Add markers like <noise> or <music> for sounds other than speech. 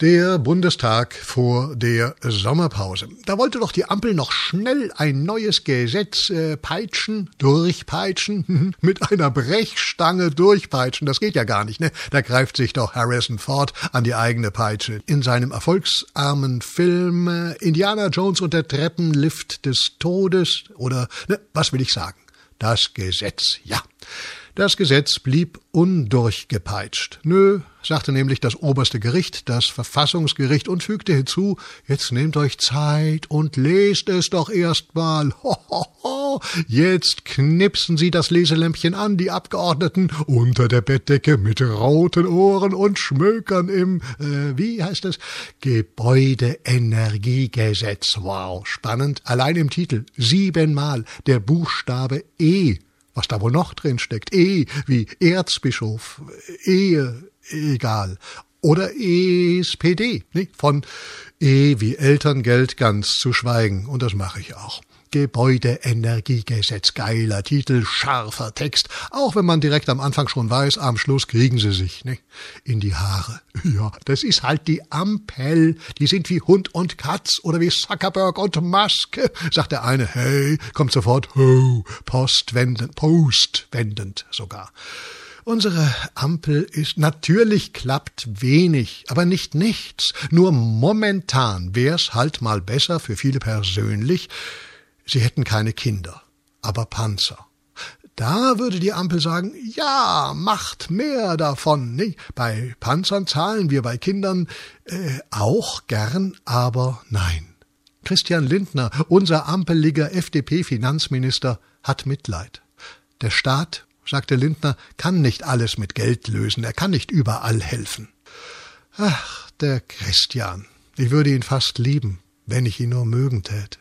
Der Bundestag vor der Sommerpause. Da wollte doch die Ampel noch schnell ein neues Gesetz äh, peitschen, durchpeitschen, <laughs> mit einer Brechstange durchpeitschen. Das geht ja gar nicht, ne? Da greift sich doch Harrison Ford an die eigene Peitsche. In seinem erfolgsarmen Film äh, Indiana Jones und der Treppenlift des Todes oder, ne, was will ich sagen? Das Gesetz, ja. Das Gesetz blieb undurchgepeitscht. Nö, sagte nämlich das oberste Gericht, das Verfassungsgericht, und fügte hinzu, jetzt nehmt euch Zeit und lest es doch erst mal. <laughs> Ho, ho, ho. Jetzt knipsen Sie das Leselämpchen an, die Abgeordneten, unter der Bettdecke mit roten Ohren und Schmökern im, äh, wie heißt es, Gebäudeenergiegesetz. Wow, spannend. Allein im Titel siebenmal der Buchstabe E was da wohl noch drin steckt. E wie Erzbischof, Ehe, egal. Oder ESPD, nicht? von E wie Elterngeld ganz zu schweigen. Und das mache ich auch. Gebäudeenergiegesetz. Geiler Titel, scharfer Text. Auch wenn man direkt am Anfang schon weiß, am Schluss kriegen sie sich ne? in die Haare. Ja, das ist halt die Ampel. Die sind wie Hund und Katz oder wie Zuckerberg und Musk. <laughs> Sagt der eine, hey, kommt sofort, ho, postwendend, postwendend sogar. Unsere Ampel ist natürlich klappt wenig, aber nicht nichts. Nur momentan wär's halt mal besser für viele persönlich, sie hätten keine Kinder, aber Panzer. Da würde die Ampel sagen, ja, macht mehr davon. Nicht? Bei Panzern zahlen wir bei Kindern äh, auch gern, aber nein. Christian Lindner, unser ampeliger FDP-Finanzminister, hat Mitleid. Der Staat, sagte Lindner, kann nicht alles mit Geld lösen, er kann nicht überall helfen. Ach, der Christian, ich würde ihn fast lieben, wenn ich ihn nur mögen tät.